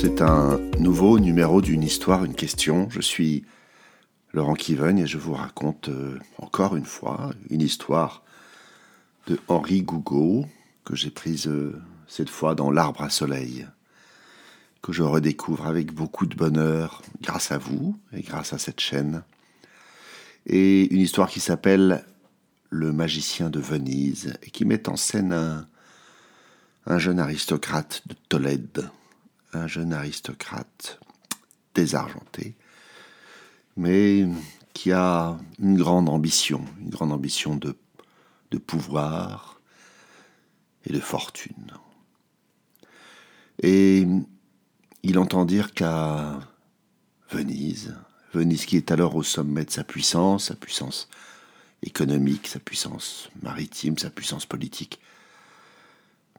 c'est un nouveau numéro d'une histoire, une question. Je suis Laurent Kivogne et je vous raconte euh, encore une fois une histoire de Henri Gougaud que j'ai prise euh, cette fois dans L'Arbre à Soleil, que je redécouvre avec beaucoup de bonheur grâce à vous et grâce à cette chaîne. Et une histoire qui s'appelle Le magicien de Venise et qui met en scène un, un jeune aristocrate de Tolède un jeune aristocrate désargenté, mais qui a une grande ambition, une grande ambition de, pouvoir et de fortune. Et il entend dire qu'à Venise, Venise qui est alors au sommet de sa puissance, sa puissance économique, sa puissance maritime, sa puissance politique,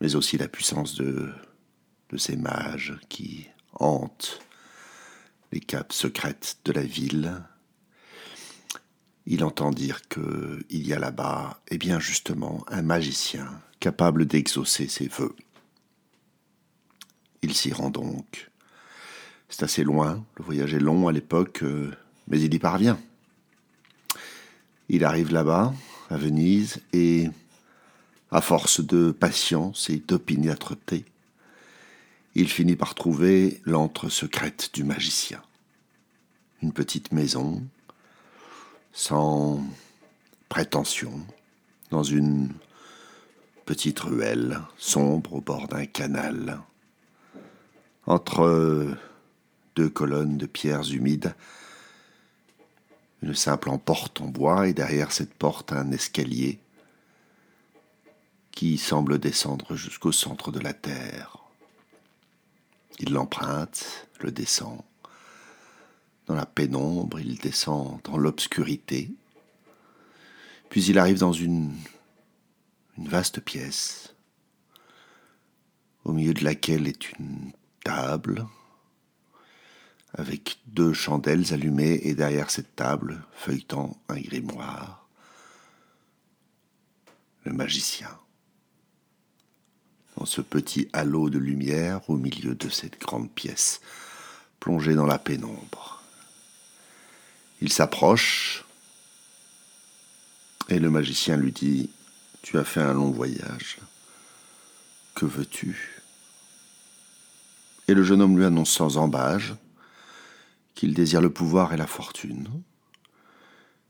mais aussi la puissance de de ces mages qui hantent les caps secrètes de la ville, il entend dire qu'il y a là-bas, et eh bien justement, un magicien capable d'exaucer ses vœux. Il s'y rend donc. C'est assez loin, le voyage est long à l'époque, euh, mais il y parvient. Il arrive là-bas, à Venise, et, à force de patience et d'opiniâtreté, il finit par trouver l'antre secrète du magicien. Une petite maison, sans prétention, dans une petite ruelle sombre au bord d'un canal, entre deux colonnes de pierres humides, une simple porte en bois et derrière cette porte un escalier qui semble descendre jusqu'au centre de la terre. Il l'emprunte, le descend. Dans la pénombre, il descend dans l'obscurité. Puis il arrive dans une, vaste pièce, au milieu de laquelle est une table, avec deux chandelles allumées, et derrière cette table, feuilletant un grimoire, le magicien dans ce petit halo de lumière au milieu de cette grande pièce, plongée dans la pénombre. Il s'approche et le magicien lui dit Tu as fait un long voyage. Que veux-tu? Et le jeune homme lui annonce sans embâge qu'il désire le pouvoir et la fortune,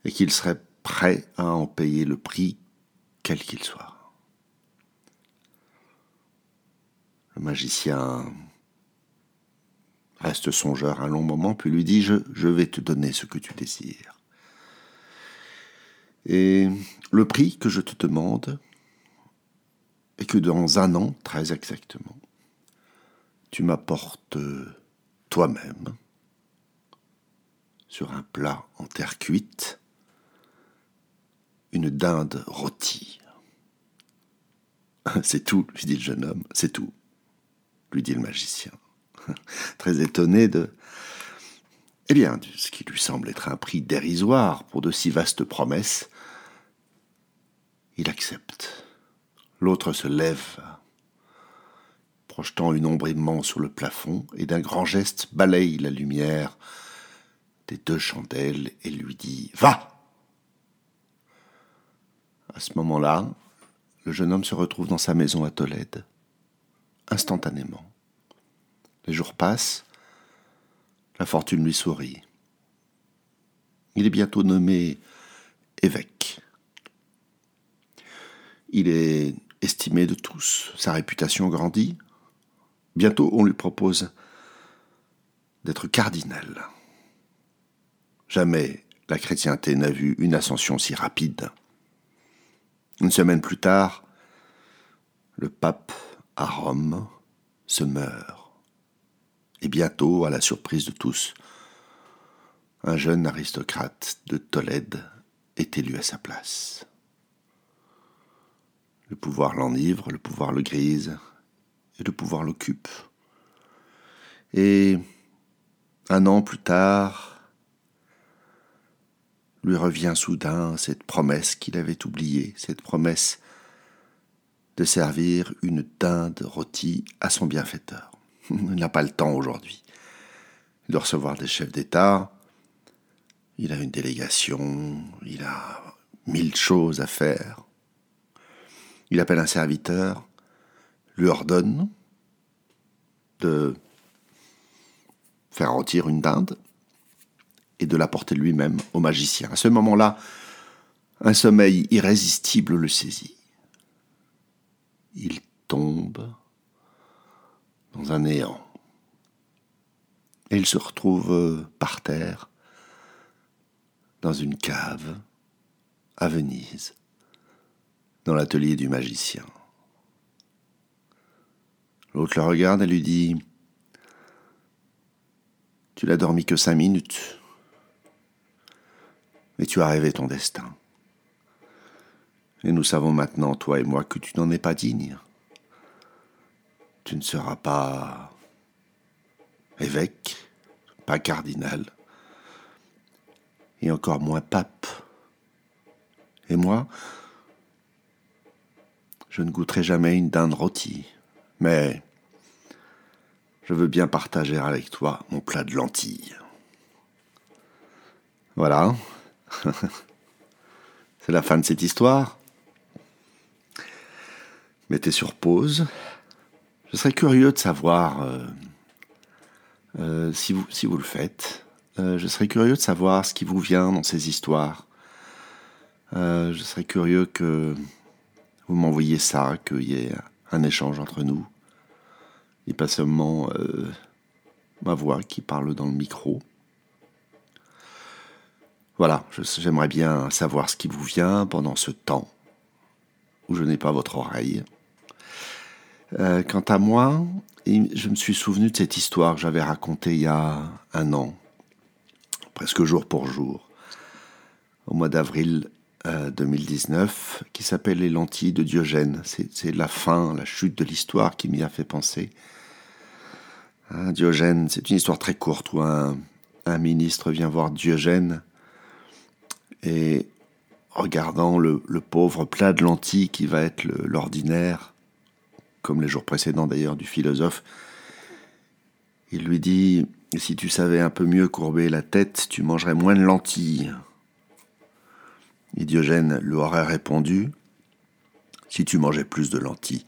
et qu'il serait prêt à en payer le prix, quel qu'il soit. Le magicien reste songeur un long moment, puis lui dit, je, je vais te donner ce que tu désires. Et le prix que je te demande est que dans un an, très exactement, tu m'apportes toi-même, sur un plat en terre cuite, une dinde rôtie. C'est tout, lui dit le jeune homme, c'est tout lui dit le magicien, très étonné de... Eh bien, ce qui lui semble être un prix dérisoire pour de si vastes promesses, il accepte. L'autre se lève, projetant une ombre immense sur le plafond, et d'un grand geste balaye la lumière des deux chandelles et lui dit Va! À ce moment-là, le jeune homme se retrouve dans sa maison à Tolède instantanément. Les jours passent, la fortune lui sourit. Il est bientôt nommé évêque. Il est estimé de tous, sa réputation grandit. Bientôt on lui propose d'être cardinal. Jamais la chrétienté n'a vu une ascension si rapide. Une semaine plus tard, le pape à Rome se meurt. Et bientôt, à la surprise de tous, un jeune aristocrate de Tolède est élu à sa place. Le pouvoir l'enivre, le pouvoir le grise, et le pouvoir l'occupe. Et un an plus tard, lui revient soudain cette promesse qu'il avait oubliée, cette promesse de servir une dinde rôtie à son bienfaiteur. Il n'a pas le temps aujourd'hui. Doit recevoir des chefs d'État, il a une délégation, il a mille choses à faire. Il appelle un serviteur, lui ordonne de faire rôtir une dinde et de l'apporter lui-même au magicien. À ce moment-là, un sommeil irrésistible le saisit. Il tombe dans un néant. Et il se retrouve par terre, dans une cave, à Venise, dans l'atelier du magicien. L'autre le regarde et lui dit Tu n'as dormi que cinq minutes, mais tu as rêvé ton destin. Et nous savons maintenant, toi et moi, que tu n'en es pas digne. Tu ne seras pas évêque, pas cardinal, et encore moins pape. Et moi, je ne goûterai jamais une dinde rôtie, mais je veux bien partager avec toi mon plat de lentilles. Voilà. C'est la fin de cette histoire. Mettez sur pause. Je serais curieux de savoir euh, euh, si, vous, si vous le faites. Euh, je serais curieux de savoir ce qui vous vient dans ces histoires. je serais curieux que vous m'envoyiez ça, qu'il y ait un échange entre nous. Et pas seulement ma voix qui parle dans le micro. Voilà, j'aimerais bien savoir ce qui vous vient pendant ce temps où je n'ai pas votre oreille. Euh, quant à moi, je me suis souvenu de cette histoire que j'avais racontée il y a un an, presque jour pour jour, au mois d'avril 2019, euh, qui s'appelle Les lentilles de Diogène. C'est la fin, la chute de l'histoire qui m'y a fait penser. Hein, Diogène, c'est une histoire très courte où un, ministre vient voir Diogène et regardant le, le pauvre plat de lentilles qui va être l'ordinaire, comme les jours précédents d'ailleurs du philosophe, il lui dit Si tu savais un peu mieux courber la tête, tu mangerais moins de lentilles. Et Diogène lui aurait répondu Si tu mangeais plus de lentilles,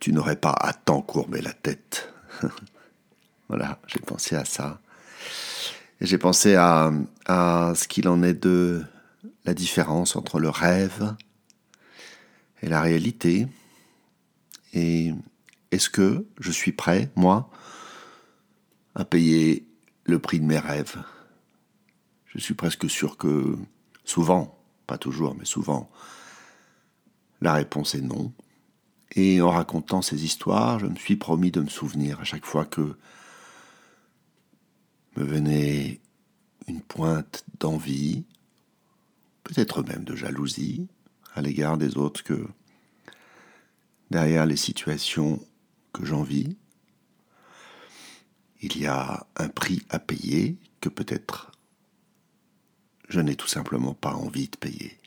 tu n'aurais pas à tant courber la tête. voilà, j'ai pensé à ça. J'ai pensé à ce qu'il en est de la différence entre le rêve et la réalité. Et est-ce que je suis prêt, moi, à payer le prix de mes rêves? Je suis presque sûr que souvent, pas toujours, mais souvent, la réponse est non. Et en racontant ces histoires, je me suis promis de me souvenir à chaque fois que me venait une pointe d'envie, peut-être même de jalousie à l'égard des autres que derrière les situations que j'envie, il y a un prix à payer que peut-être je n'ai tout simplement pas envie de payer.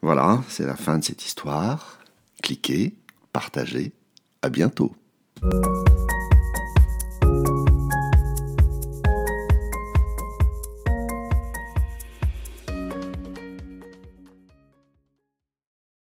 Voilà, c'est la fin de cette histoire. Cliquez, partagez, à bientôt.